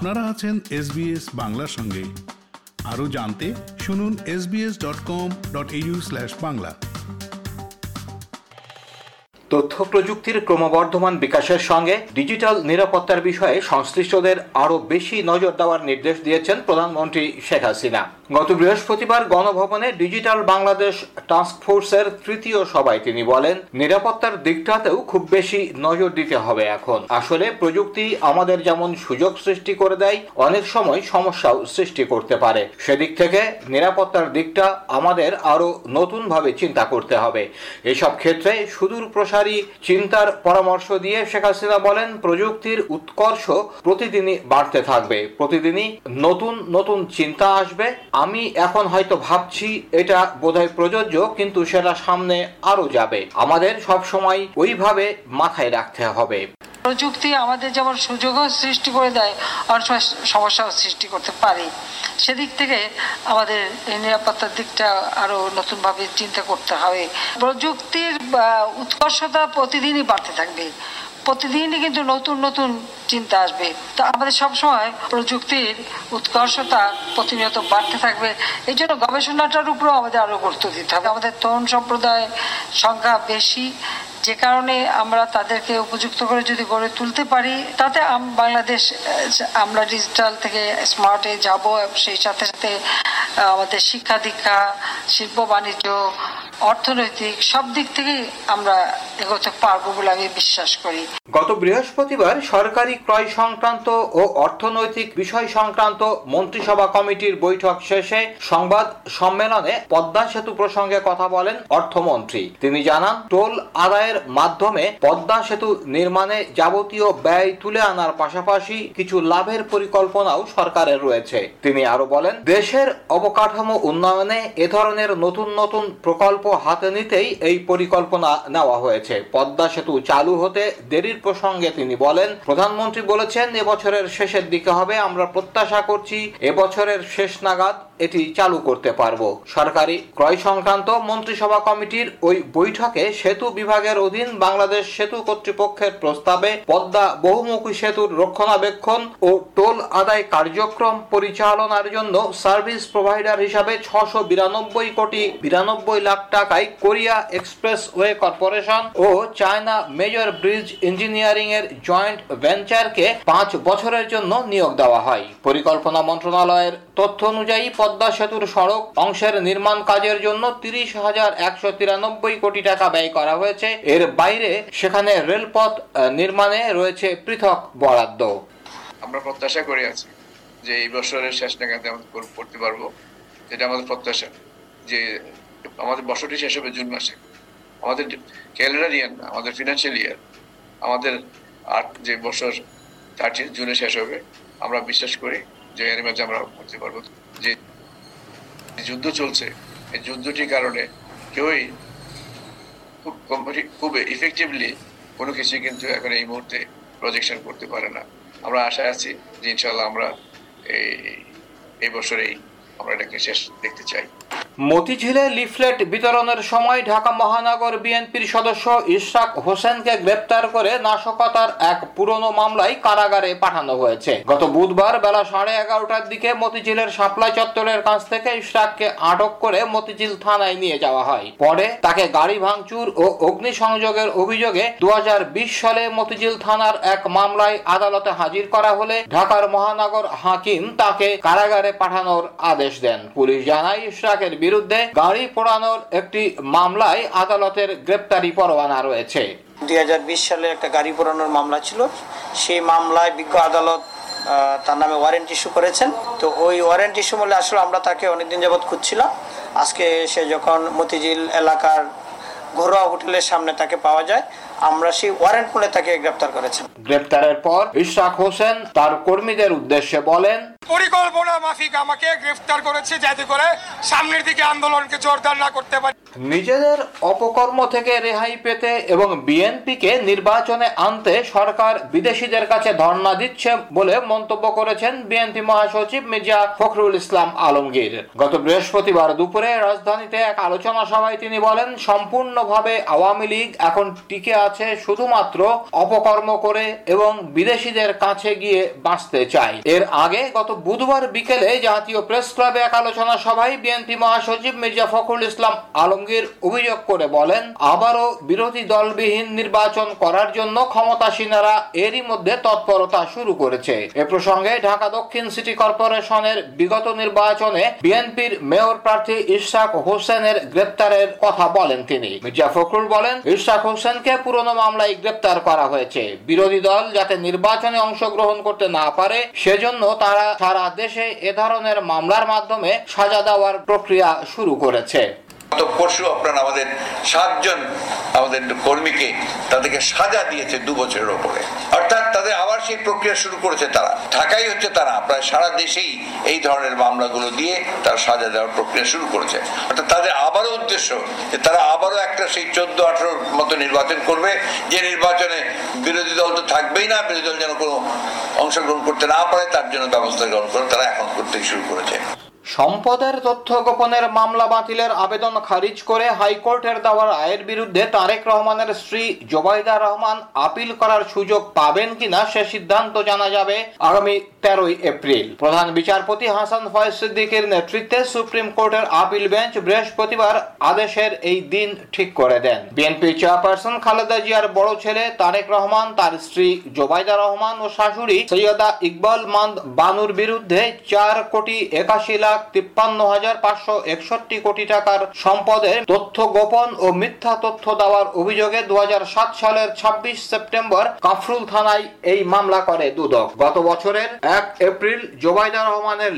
আপনারা আছেন এসবিএস বাংলার সঙ্গে। আরও জানতে শুনুন SBS dot com dot Bangla. তথ্য প্রযুক্তির ক্রমবর্ধমান বিকাশের সঙ্গে ডিজিটাল নিরাপত্তার বিষয়ে সংশ্লিষ্টদের আরও বেশি নজর দেওয়ার নির্দেশ দিয়েছেন প্রধানমন্ত্রী শেখ হাসিনা। গত বৃহস্পতিবার গণভবনে ডিজিটাল বাংলাদেশ টাস্ক ফোর্সের তৃতীয় সভায় তিনি বলেন, নিরাপত্তার দিকটাতেও খুব বেশি নজর দিতে হবে এখন। আসলে প্রযুক্তি আমাদের যেমন সুযোগ সৃষ্টি করে দেয়, অনেক সময় সমস্যাও সৃষ্টি করতে পারে। সেদিক থেকে নিরাপত্তার দিকটা আমাদের আরও নতুনভাবে চিন্তা করতে হবে। এসব ক্ষেত্রে সুদূর প্রসারী চিন্তার পরামর্শ দিয়ে শেখ হাসিনা বলেন, প্রযুক্তির উৎকর্ষ প্রতিদিনই বাড়তে থাকবে, প্রতিদিনই নতুন নতুন চিন্তা আসবে। আমি এখন হয়তো ভাবছি এটা বোধহয় প্রযোজ্য, কিন্তু সেটা সামনে আরও যাবে। আমাদের সবসময় ওইভাবে মাথায় রাখতে হবে। প্রযুক্তি আমাদের যেমন সুযোগও সৃষ্টি করে দেয়, অনেক সময় সমস্যাও সৃষ্টি করতে পারে। সেদিক থেকে আমাদের এই নিরাপত্তার দিকটা আরও নতুনভাবে চিন্তা করতে হবে। প্রযুক্তির উৎকর্ষতা প্রতিদিনই বাড়তে থাকবে। প্রতিদিনই কিন্তু নতুন নতুন চিন্তা আসবে। তো আমাদের সবসময় প্রযুক্তির উৎকর্ষতা প্রতিনিয়ত বাড়তে থাকবে। এই জন্য গবেষণাটার উপরেও আমাদের আরও গুরুত্ব দিতে হবে। আমাদের তরুণ সম্প্রদায় সংখ্যা বেশি। যে কারণে আমরা তাদেরকে উপযুক্ত করে যদি গড়ে তুলতে পারি, তাতে বাংলাদেশ, আমরা ডিজিটাল থেকে স্মার্টে যাব সেই সাথে সাথে আমাদের শিক্ষা দীক্ষা, শিল্প বাণিজ্য অর্থনৈতিক সব দিক থেকেই আমরা এগোতে পারব বলে আমি বিশ্বাস করি। গত বৃহস্পতিবার সরকারি ক্রয় সংক্রান্ত ও অর্থনৈতিক বিষয় সংক্রান্ত মন্ত্রিসভা কমিটির বৈঠক শেষে সংবাদ সম্মেলনে পদ্মা সেতু প্রসঙ্গে কথা বলেন অর্থমন্ত্রী। তিনি জানান, টোল আদায়ের মাধ্যমে পদ্মা সেতু নির্মাণে যাবতীয় ব্যয় তুলে আনার পাশাপাশি কিছু লাভের পরিকল্পনাও সরকারের রয়েছে। তিনি আরও বলেন, দেশের অবকাঠামো উন্নয়নে এ ধরনের নতুন নতুন প্রকল্প হাতে নিতেই এই পরিকল্পনা নেওয়া হয়েছে। পদ্মা সেতু চালু হতে দেরির প্রসঙ্গে তিনি বলেন, প্রধানমন্ত্রী বলেছেন, এবছরের শেষের দিকে হবে। আমরা প্রত্যাশা করছি, এবছরের শেষ নাগাদ এটি চালু করতে পারব। সরকারি ক্রয় সংক্রান্ত মন্ত্রিসভা কমিটির ওই বৈঠকে সেতু বিভাগের অধীন বাংলাদেশ সেতু কর্তৃপক্ষের প্রস্তাবে পদ্মা বহুমুখী সেতুর রক্ষণাবেক্ষণ ও টোল আদায় কার্যক্রম পরিচালনার জন্য সার্ভিস প্রোভাইডার হিসাবে ছশো বিরানব্বই কোটি বিরানব্বই লাখ টাকায় কোরিয়া এক্সপ্রেস ওয়ে কর্পোরেশন ও চায়না মেজর ব্রিজ ইঞ্জিনিয়ারিং এর জয়েন্ট ভেঞ্চারকে পাঁচ বছরের জন্য নিয়োগ দেওয়া হয়। পরিকল্পনা মন্ত্রণালয়ের তথ্য অনুযায়ী পদ্মা সেতুর সড়ক অংশের নির্মাণ কাজের জন্য তিরিশ হাজার একশো তিরানব্বই কোটি টাকা ব্যয় করা হয়েছে। এর বাইরে সেখানে রেলপথ নির্মাণে রয়েছে পৃথক বরাদ্দ। আমরা প্রত্যাশা করে আছি যে এই বছরের শেষ নাগাদ আমরা করতে পারব। এটা আমাদের প্রত্যাশা যে আমাদের বছরটি শেষ হবে জুন মাসে। আমাদের ক্যালেন্ডার ইয়ার না, আমাদের ফিনান্সিয়াল ইয়ার আমাদের আট যে বছর থার্টি জুনে শেষ হবে, আমরা বিশ্বাস করি যে মাঝে আমরা বলতে পারব যে যুদ্ধ চলছে। এই যুদ্ধটির কারণে কেউই খুব কম্পিটি খুব ইফেক্টিভলি কোনো কিছু কিন্তু এখন এই মুহূর্তে প্রজেকশন করতে পারে না। আমরা আশায় আছি যে ইনশাল্লাহ আমরা এই এই বছরেই আমরা এটাকে শেষ দেখতে চাই। মতিঝিলে লিফলেট বিতরণের সময় ঢাকা মহানগর বিএনপির সদস্য ইশরাক হোসেনকে গ্রেপ্তার করে নাশকতার এক পুরনো মামলায় কারাগারে পাঠানো হয়েছে। গত বুধবার বেলা সাড়ে এগারোটার দিকে মতিঝিলের সাপ্লাই চত্বরের কাছ থেকে ইশরাককে আটক করে মতিঝিল থানায় নিয়ে যাওয়া হয়। পরে তাকে গাড়ি ভাঙচুর ও অগ্নিসংযোগের অভিযোগে দু হাজার বিশ সালে মতিঝিল থানার এক মামলায় আদালতে হাজির করা হলে ঢাকার মহানগর হাকিম তাকে কারাগারে পাঠানোর আদেশ দেন। পুলিশ জানায়, ইশরাকের বিরুদ্ধে গাড়ি পোড়ানোর একটি মামলায় আদালতের গ্রেপ্তারি পরোয়ানা রয়েছে। দু হাজার বিশ সালে একটা গাড়ি পোড়ানোর মামলা ছিল। সেই মামলায় বিজ্ঞ আদালত তার নামে ওয়ারেন্ট ইস্যু করেছেন। তো ওই ওয়ারেন্ট ইস্যু বলে আসলে আমরা তাকে অনেকদিন যাবৎ খুঁজছিলাম। আজকে সে যখন মতিঝিল এলাকার ঘরোয়া হোটেলের সামনে তাকে পাওয়া যায় আমরা সেই ওয়ারেন্ট মূলে তাকে গ্রেপ্তার করেছেন গ্রেপ্তারের পর ইশরাক হোসেন তার কর্মীদের উদ্দেশ্যে বলেন পরিকল্পনা মাফিক আমাকে গ্রেফতার করেছে যাতে করে সামনের দিকে আন্দোলনকে জোরদার না করতে পারি। নিজেদের অপকর্ম থেকে রেহাই পেতে এবং বিএনপিকে নির্বাচনে আনতে সরকার বিদেশিদের কাছে ধর্ণা দিচ্ছে বলে মন্তব্য করেছেন বিএনপি মহাসচিব মির্জা ফখরুল ইসলাম আলমগীর। গত বৃহস্পতিবার দুপুরে রাজধানীতে এক আলোচনা সভায় তিনি বলেন, সম্পূর্ণভাবে আওয়ামী লীগ এখন টিকে আছে শুধুমাত্র অপকর্ম করে এবং বিদেশিদের কাছে গিয়ে বাঁচতে চায়। এর আগে গত বুধবার বিকেলে জাতীয় প্রেস ক্লাবে এক আলোচনা সভায় বিএনপি মহাসচিব মির্জা ফখরুল ইসলাম আলমগীর অভিযোগ করে বলেন, আবারও বিরোধী দলবিহীন নির্বাচন করার জন্য ক্ষমতাসীনেরা এরই মধ্যে তৎপরতা শুরু করেছে। এ প্রসঙ্গে ঢাকা দক্ষিণ সিটি কর্পোরেশনের বিগত নির্বাচনে বিএনপির মেয়র প্রার্থী ইশাক হোসেনের গ্রেপ্তারের কথা বলেন তিনি। মির্জা ফখরুল বলেন ইশাক হোসেনকে পুরনো মামলায় গ্রেপ্তার করা হয়েছে। বিরোধী দল যাতে নির্বাচনে অংশগ্রহণ করতে না পারে, সেজন্য তারা সারা দেশে এ ধরনের মামলার মাধ্যমে সাজা দেওয়ার প্রক্রিয়া শুরু করেছে। গত পরশু আপনারা আমাদের সাতজন আমাদের কর্মীকে তাদেরকে সাজা দিয়েছে দু বছরের ওপরে। অর্থাৎ তাদের আবার সেই প্রক্রিয়া শুরু করেছে তারা। ঢাকাই হচ্ছে তারা। প্রায় সারা দেশেই এই ধরনের মামলাগুলো দিয়ে তারা সাজা দেওয়ার প্রক্রিয়া শুরু করেছে। অর্থাৎ তাদের আবারও উদ্দেশ্য যে তারা আবারও একটা সেই চোদ্দ আঠারোর মতো নির্বাচন করবে। যে নির্বাচনে বিরোধী দল তো থাকবেই না, বিরোধী দল যেন কোনো অংশগ্রহণ করতে না পারে, তার জন্য ব্যবস্থা গ্রহণ করে তারা এখন করতেই শুরু করেছে। সম্পদের তথ্য গোপনের মামলা বাতিলের আবেদন খারিজ করে হাইকোর্টের দেওয়া রায়ের বিরুদ্ধে তারেক রহমানের স্ত্রী জোবাইদা রহমান আপিল করার সুযোগ পাবেন কিনা সে সিদ্ধান্ত জানা যাবে আগামী তেরোই এপ্রিল। প্রধান বিচারপতি হাসান ফয়েজ সিদ্দিকের নেতৃত্বে সুপ্রিম কোর্টের আপিল বেঞ্চ বৃহস্পতিবার আদেশের এই দিন ঠিক করে দেন। বিএনপি চেয়ারপারসন খালেদা জিয়ার বড় ছেলে তারেক রহমান, তার স্ত্রী জোবাইদা রহমান ও শাশুড়ি সৈয়দা ইকবাল মান্দ বানুর বিরুদ্ধে চার কোটি একাশি লাখ তিপ্পান্ন হাজার পাঁচশো একষট্টি কোটি টাকার সম্পদের তথ্য গোপন ও মিথ্যা তথ্য দেওয়ার অভিযোগে দু সালের ছাব্বিশ সেপ্টেম্বর কাফরুল থানায় এই মামলা করে দুদক। গত বছরের এক এপ্রিল জোবাইদা রহমানের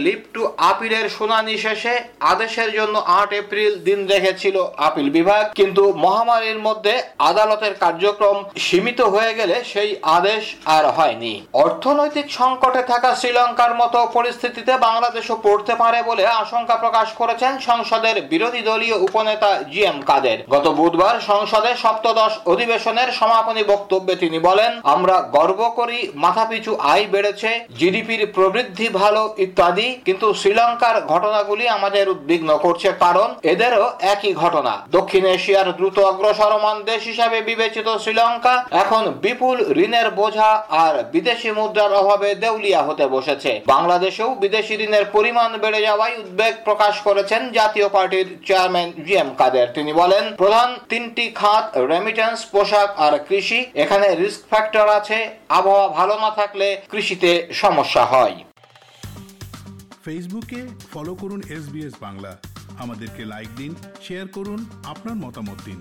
আপিলের শুনানি শেষে আদেশের জন্য আট এপ্রিল দিন রেখেছিল আপিল বিভাগ। কিন্তু মহামারীর মধ্যে আদালতের কার্যক্রম সীমিত হয়ে গেলে সেই আদেশ আর হয়নি। অর্থনৈতিক সংকটে থাকা শ্রীলঙ্কার মতো পরিস্থিতিতে বাংলাদেশও পড়তে পারে বলে আশঙ্কা প্রকাশ করেছেন সংসদের বিরোধী দলীয় উপনেতা জি এম কাদের। গত বুধবার সংসদে সপ্তদশ অধিবেশনের সমাপনী বক্তব্যে তিনি বলেন, আমরা গর্ব করি, মাথাপিছু আয় বেড়েছে, জিডিপির প্রবৃদ্ধি ভালো ইত্যাদি, কিন্তু শ্রীলঙ্কার ঘটনাগুলি আমাদের উদ্বিগ্ন করছে কারণ এদেরও একই ঘটনা। দক্ষিণ এশিয়ার দ্রুত অগ্রসরমান দেশ হিসাবে বিবেচিত শ্রীলঙ্কা এখন বিপুল ঋণের বোঝা আর বিদেশি মুদ্রার অভাবে দেউলিয়া হতে বসেছে। বাংলাদেশেও বিদেশি ঋণের পরিমাণ বেড়ে যাওয়ায় উদ্বেগ প্রকাশ করেছেন জাতীয় পার্টির চেয়ারম্যান জি এম কাদের। তিনি বলেন, প্রধান তিনটি খাত রেমিটেন্স পোশাক আর কৃষি, এখানে রিস্ক ফ্যাক্টর আছে, আবহাওয়া ভালো না থাকলে কৃষিতে সমস্যা হয়। ফেসবুকে ফলো করুন এস বাংলা। আমাদেরকে লাইক দিন শেয়ার করুন, আপনার মতামত দিন।